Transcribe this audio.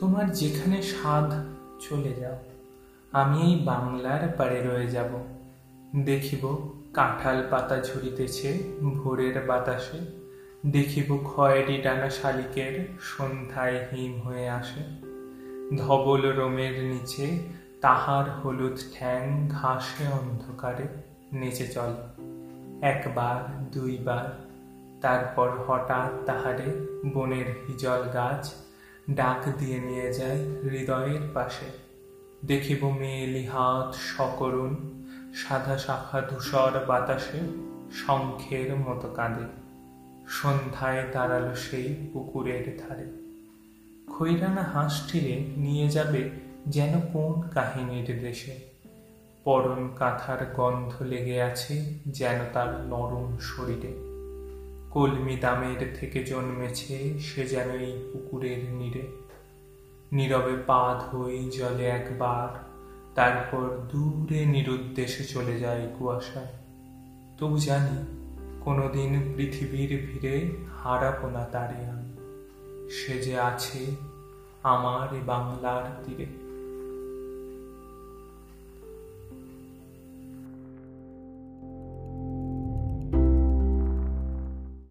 তোমার যেখানে সাধ চলে যাও, আমি এই বাংলার পারে রয়ে যাব। দেখিব কাঁঠাল পাতা ঝরিতেছে ভোরের বাতাসে, দেখিব খয়েরি ডানা শালিকের সন্ধ্যায় হিম হয়ে আসে। ধবল রোমের নিচে তাহার হলুদ ঠ্যাং ঘাসে অন্ধকারে নেচে চলে। একবার, দুইবার, তারপর হঠাৎ তাহারে বনের হিজল গাছ ডাক দিয়ে নিয়ে যায় হৃদয়ের পাশে। দেখিব মেয়েলি হাত সকরুণ, সাদা শাখা ধূসর বাতাসে শঙ্খের মতো কাঁদে। সন্ধ্যায় দাঁড়াল সেই পুকুরের ধারে। খৈরানা হাঁসটিরে নিয়ে যাবে যেন কোন কাহিনীর দেশে। পরন কাঁথার গন্ধ লেগে আছে যেন তার নরম শরীরে। কলমি দামের থেকে জন্মেছে সে যেন এই পুকুরের নীরে। নীরবে পা ধুই জলে একবার, তারপর দূরে নিরুদ্দেশে চলে যায় কুয়াশায়। তবু জানি, কোনোদিন পৃথিবীর ভিড়ে হারাবো না তারে আমি। সে যে আছে আমার বাংলার তীরে।